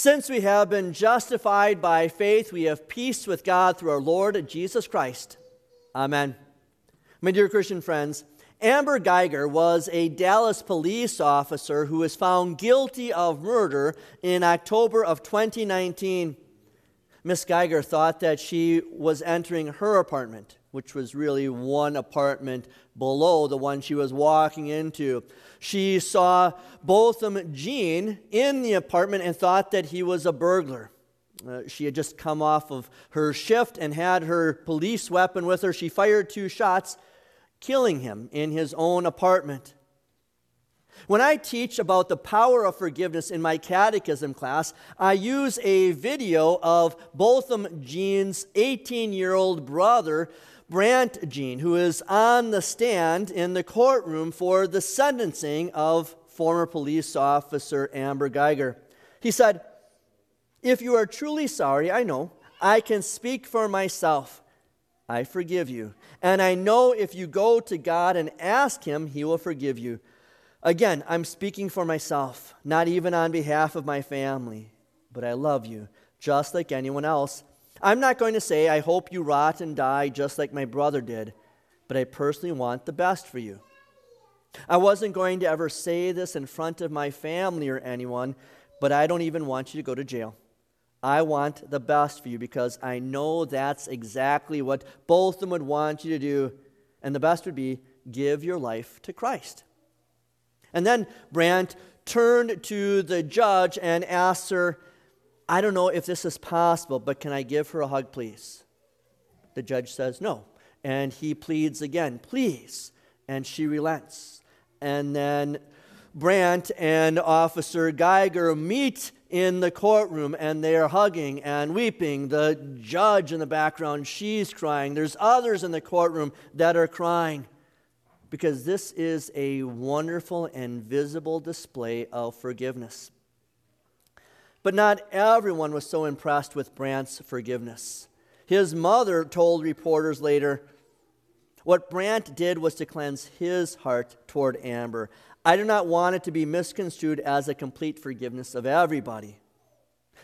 Since we have been justified by faith, we have peace with God through our Lord Jesus Christ. Amen. My dear Christian friends, Amber Guyger was a Dallas police officer who was found guilty of murder in October of 2019. Miss Guyger thought that she was entering her apartment, which was really one apartment below the one she was walking into. She saw Botham Jean in the apartment and thought that he was a burglar. Uh, she had just come off of her shift and had her police weapon with her. She fired two shots, killing him in his own apartment. When I teach about the power of forgiveness in my catechism class, I use a video of Botham Jean's 18 year old brother Brandt Jean, who is on the stand in the courtroom for the sentencing of former police officer Amber Guyger. He said, If you are truly sorry, I know, I can speak for myself. I forgive you. And I know if you go to God and ask Him, He will forgive you. Again, I'm speaking for myself, not even on behalf of my family, but I love you just like anyone else. I'm not going to say, I hope you rot and die just like my brother did, but I personally want the best for you. I wasn't going to ever say this in front of my family or anyone, but I don't even want you to go to jail. I want the best for you because I know that's exactly what both of them would want you to do. And the best would be give your life to Christ. And then Brandt turned to the judge and asked her, I don't know if this is possible, but can I give her a hug, please? The judge says no. And he pleads again, please. And she relents. And then Brandt and Officer Guyger meet in the courtroom and they are hugging and weeping. The judge in the background, she's crying. There's others in the courtroom that are crying because this is a wonderful and visible display of forgiveness. But not everyone was so impressed with Brandt's forgiveness. His mother told reporters later, What Brandt did was to cleanse his heart toward Amber. I do not want it to be misconstrued as a complete forgiveness of everybody.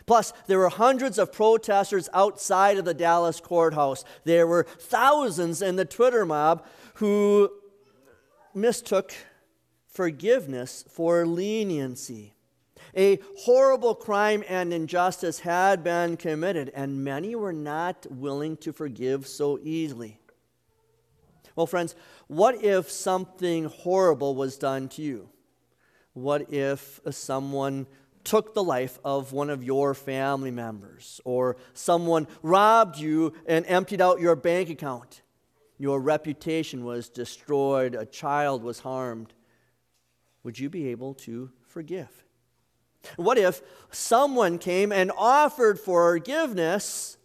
Plus, there were hundreds of protesters outside of the Dallas courthouse. There were thousands in the Twitter mob who mistook forgiveness for leniency. A horrible crime and injustice had been committed, and many were not willing to forgive so easily. Well, friends, what if something horrible was done to you? What if someone took the life of one of your family members, or someone robbed you and emptied out your bank account? Your reputation was destroyed, a child was harmed. Would you be able to forgive? What if someone came and offered forgiveness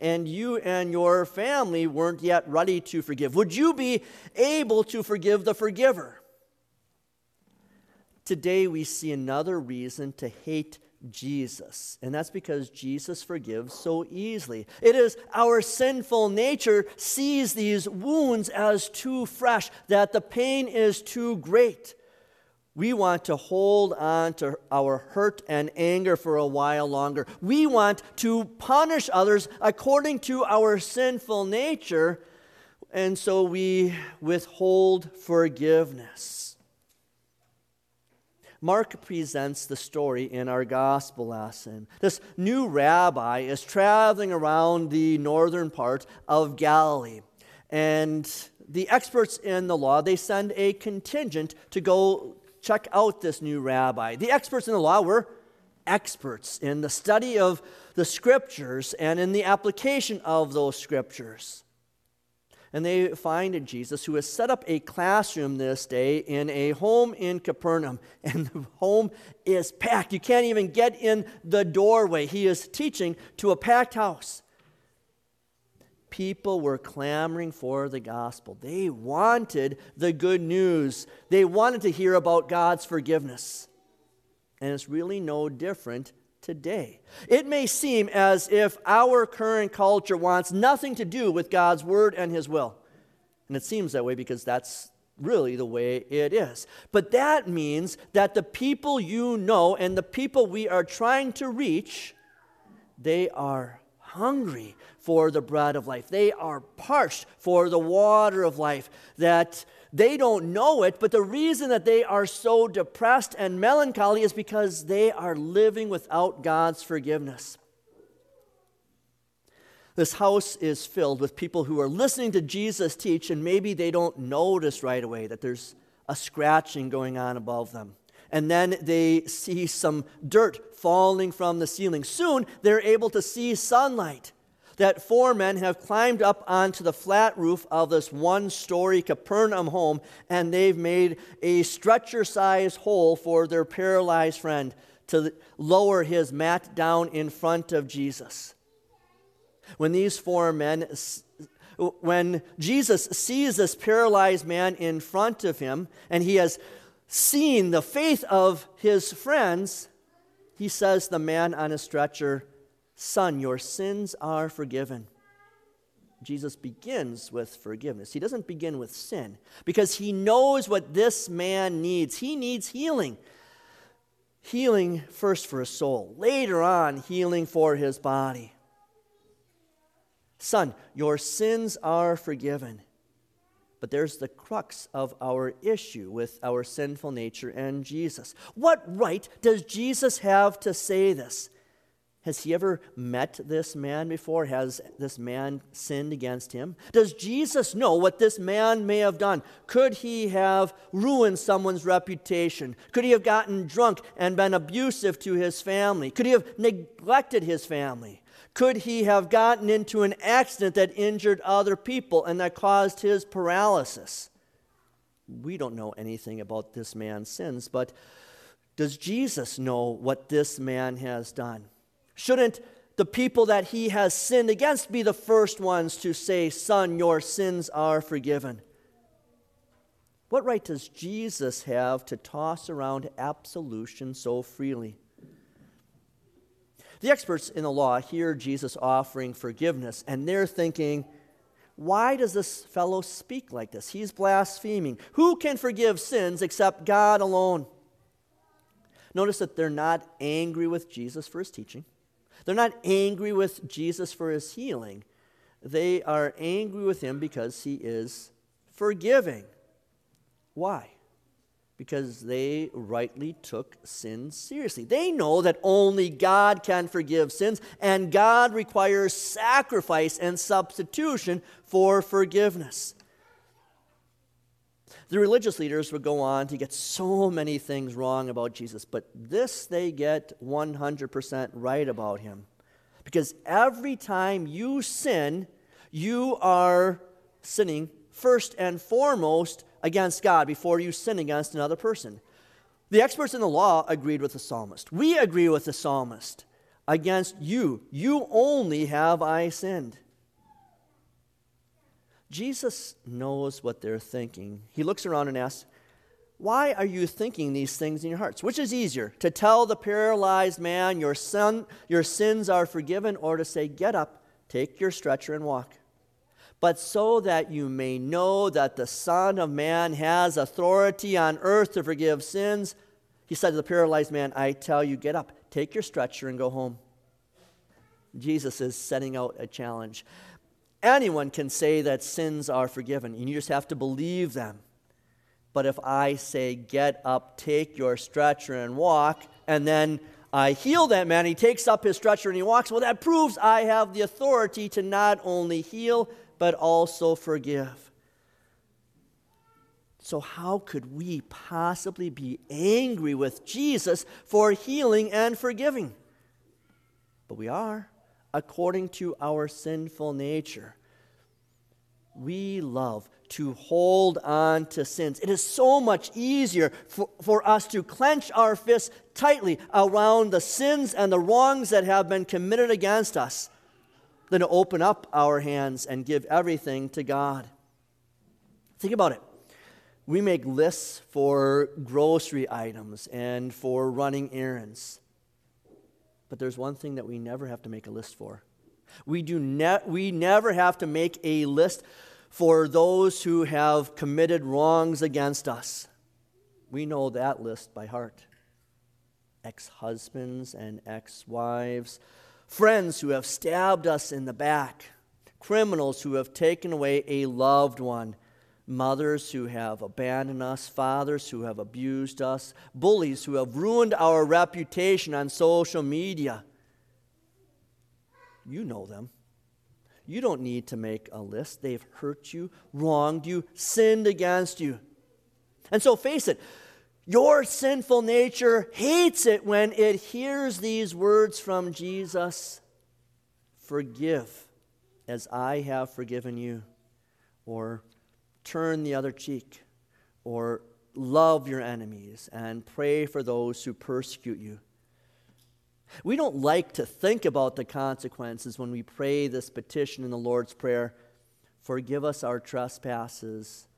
and you and your family weren't yet ready to forgive? Would you be able to forgive the forgiver? Today we see another reason to hate Jesus, and that's because Jesus forgives so easily. It is our sinful nature sees these wounds as too fresh, that the pain is too great. We want to hold on to our hurt and anger for a while longer. We want to punish others according to our sinful nature, and so we withhold forgiveness. Mark presents the story in our gospel lesson. This new rabbi is traveling around the northern part of Galilee, and the experts in the law they send a contingent to go check out this new rabbi. The experts in the law were experts in the study of the scriptures and in the application of those scriptures. And they find Jesus who has set up a classroom this day in a home in Capernaum. And the home is packed. You can't even get in the doorway. He is teaching to a packed house people were clamoring for the gospel. They wanted the good news, they wanted to hear about God's forgiveness. And it's really no different today. It may seem as if our current culture wants nothing to do with God's word and his will. And it seems that way because that's really the way it is. But that means that the people you know and the people we are trying to reach, they are hungry for the bread of life. They are parched for the water of life. That they don't know it, but the reason that they are so depressed and melancholy is because they are living without God's forgiveness. This house is filled with people who are listening to Jesus teach, and maybe they don't notice right away that there's a scratching going on above them. And then they see some dirt falling from the ceiling. Soon they're able to see sunlight. That four men have climbed up onto the flat roof of this one story Capernaum home, and they've made a stretcher sized hole for their paralyzed friend to lower his mat down in front of Jesus. When these four men, when Jesus sees this paralyzed man in front of him, and he has seen the faith of his friends, he says, The man on a stretcher, Son, your sins are forgiven. Jesus begins with forgiveness. He doesn't begin with sin because he knows what this man needs. He needs healing. Healing first for his soul, later on, healing for his body. Son, your sins are forgiven. But there's the crux of our issue with our sinful nature and Jesus. What right does Jesus have to say this? Has he ever met this man before? Has this man sinned against him? Does Jesus know what this man may have done? Could he have ruined someone's reputation? Could he have gotten drunk and been abusive to his family? Could he have neglected his family? Could he have gotten into an accident that injured other people and that caused his paralysis? We don't know anything about this man's sins, but does Jesus know what this man has done? Shouldn't the people that he has sinned against be the first ones to say, Son, your sins are forgiven? What right does Jesus have to toss around absolution so freely? The experts in the law hear Jesus offering forgiveness, and they're thinking, why does this fellow speak like this? He's blaspheming. Who can forgive sins except God alone? Notice that they're not angry with Jesus for his teaching. They're not angry with Jesus for his healing. They are angry with him because he is forgiving. Why? because they rightly took sin seriously. They know that only God can forgive sins, and God requires sacrifice and substitution for forgiveness. The religious leaders would go on to get so many things wrong about Jesus, but this they get 100% right about him. Because every time you sin, you are sinning first and foremost against God before you sin against another person. The experts in the law agreed with the psalmist. We agree with the psalmist. Against you, you only have I sinned. Jesus knows what they're thinking. He looks around and asks, Why are you thinking these things in your hearts? Which is easier, to tell the paralyzed man, Your, son, your sins are forgiven, or to say, Get up, take your stretcher, and walk? but so that you may know that the Son of Man has authority on earth to forgive sins. He said to the paralyzed man, I tell you, get up, take your stretcher, and go home. Jesus is setting out a challenge. Anyone can say that sins are forgiven, and you just have to believe them. But if I say, Get up, take your stretcher, and walk, and then I heal that man, he takes up his stretcher and he walks, well, that proves I have the authority to not only heal, but also forgive. So, how could we possibly be angry with Jesus for healing and forgiving? But we are, according to our sinful nature. We love to hold on to sins. It is so much easier for, for us to clench our fists tightly around the sins and the wrongs that have been committed against us than to open up our hands and give everything to God. Think about it. We make lists for grocery items and for running errands. But there's one thing that we never have to make a list for. We, do ne- we never have to make a list for those who have committed wrongs against us. We know that list by heart. Ex husbands and ex wives, friends who have stabbed us in the back, criminals who have taken away a loved one, mothers who have abandoned us, fathers who have abused us, bullies who have ruined our reputation on social media. You know them. You don't need to make a list. They've hurt you, wronged you, sinned against you. And so face it, your sinful nature hates it when it hears these words from Jesus Forgive as I have forgiven you, or turn the other cheek, or love your enemies and pray for those who persecute you. We don't like to think about the consequences when we pray this petition in the Lord's Prayer Forgive us our trespasses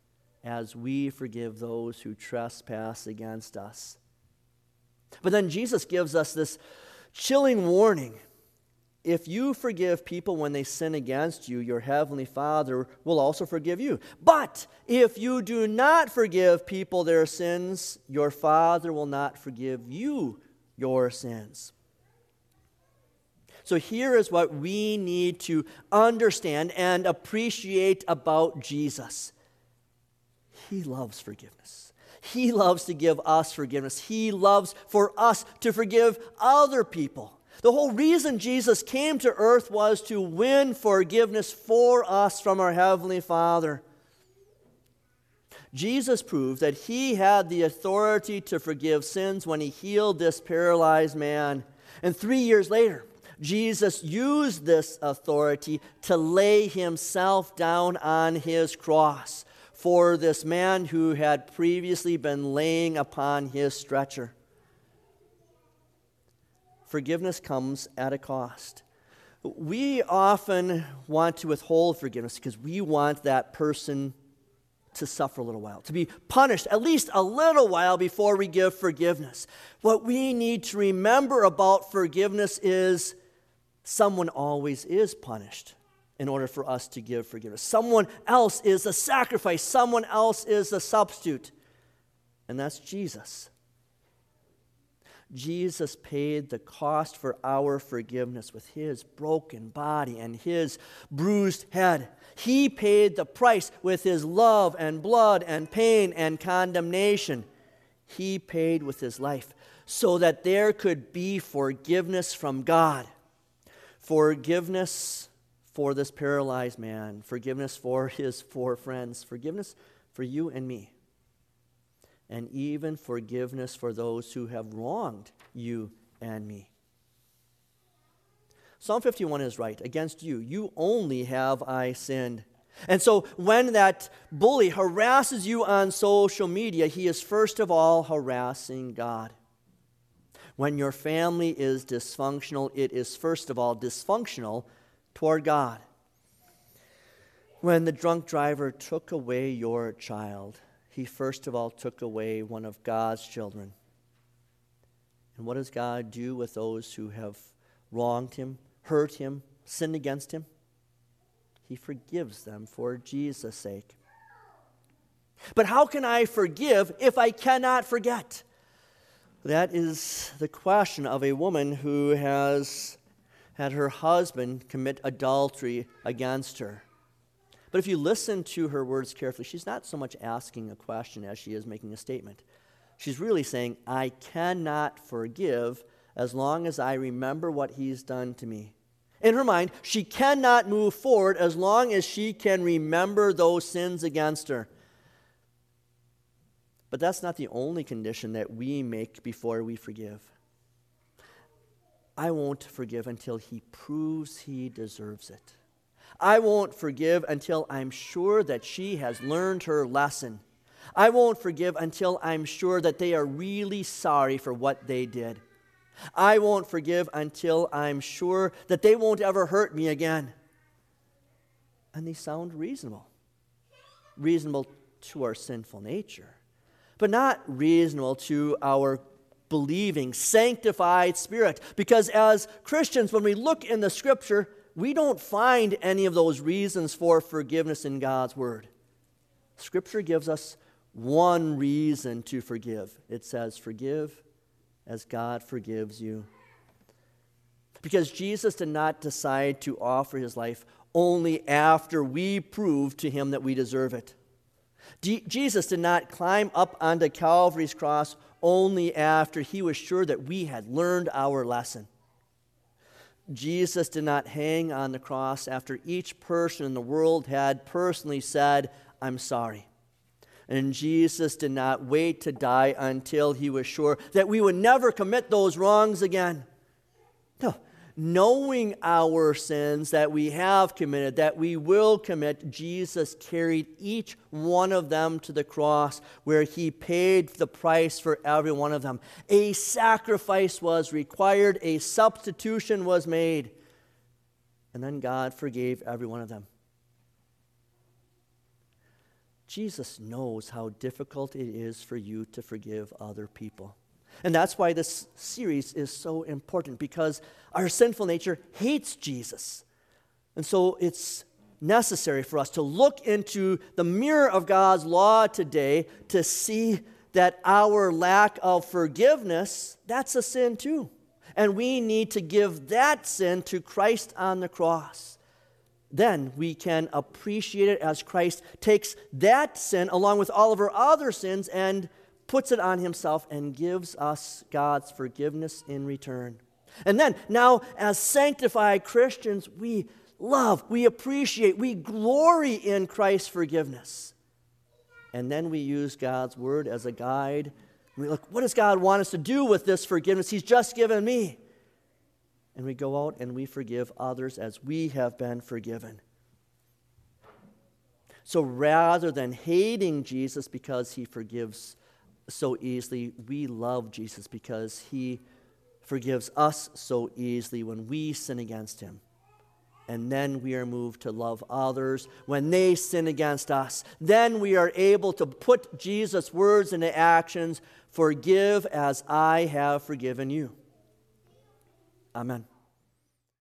as we forgive those who trespass against us. But then Jesus gives us this chilling warning. If you forgive people when they sin against you, your heavenly Father will also forgive you. But if you do not forgive people their sins, your Father will not forgive you your sins. So here is what we need to understand and appreciate about Jesus He loves forgiveness. He loves to give us forgiveness. He loves for us to forgive other people. The whole reason Jesus came to earth was to win forgiveness for us from our Heavenly Father. Jesus proved that he had the authority to forgive sins when he healed this paralyzed man. And three years later, Jesus used this authority to lay himself down on his cross for this man who had previously been laying upon his stretcher. Forgiveness comes at a cost. We often want to withhold forgiveness because we want that person to suffer a little while, to be punished at least a little while before we give forgiveness. What we need to remember about forgiveness is someone always is punished in order for us to give forgiveness. Someone else is a sacrifice, someone else is a substitute, and that's Jesus. Jesus paid the cost for our forgiveness with his broken body and his bruised head. He paid the price with his love and blood and pain and condemnation. He paid with his life so that there could be forgiveness from God forgiveness for this paralyzed man, forgiveness for his four friends, forgiveness for you and me, and even forgiveness for those who have wronged you and me. Psalm 51 is right. Against you, you only have I sinned. And so when that bully harasses you on social media, he is first of all harassing God. When your family is dysfunctional, it is first of all dysfunctional toward God. When the drunk driver took away your child, he first of all took away one of God's children. And what does God do with those who have wronged him, hurt him, sinned against him? He forgives them for Jesus' sake. But how can I forgive if I cannot forget? That is the question of a woman who has had her husband commit adultery against her. But if you listen to her words carefully, she's not so much asking a question as she is making a statement. She's really saying, I cannot forgive as long as I remember what he's done to me. In her mind, she cannot move forward as long as she can remember those sins against her. But that's not the only condition that we make before we forgive. I won't forgive until he proves he deserves it. I won't forgive until I'm sure that she has learned her lesson. I won't forgive until I'm sure that they are really sorry for what they did. I won't forgive until I'm sure that they won't ever hurt me again. And they sound reasonable. Reasonable to our sinful nature but not reasonable to our believing, sanctified spirit. Because as Christians, when we look in the scripture, we don't find any of those reasons for forgiveness in God's Word. Scripture gives us one reason to forgive it says, Forgive as God forgives you. Because Jesus did not decide to offer his life only after we proved to him that we deserve it. D- Jesus did not climb up onto Calvary's cross only after he was sure that we had learned our lesson. Jesus did not hang on the cross after each person in the world had personally said, I'm sorry. And Jesus did not wait to die until he was sure that we would never commit those wrongs again. No, knowing our sins that we have committed, that we will commit, Jesus carried each one of them to the cross where he paid the price for every one of them. A sacrifice was required, a substitution was made, and then God forgave every one of them. Jesus knows how difficult it is for you to forgive other people. And that's why this series is so important because our sinful nature hates Jesus. And so it's necessary for us to look into the mirror of God's law today to see that our lack of forgiveness, that's a sin too. And we need to give that sin to Christ on the cross. Then we can appreciate it as Christ takes that sin along with all of our other sins and puts it on himself and gives us God's forgiveness in return. And then, now, as sanctified Christians, we love, we appreciate, we glory in Christ's forgiveness. And then we use God's word as a guide. We look, what does God want us to do with this forgiveness He's just given me? And we go out and we forgive others as we have been forgiven. So rather than hating Jesus because he forgives so easily. We love Jesus because he forgives us so easily when we sin against him. And then we are moved to love others when they sin against us. Then we are able to put Jesus' words into actions forgive as I have forgiven you. Amen.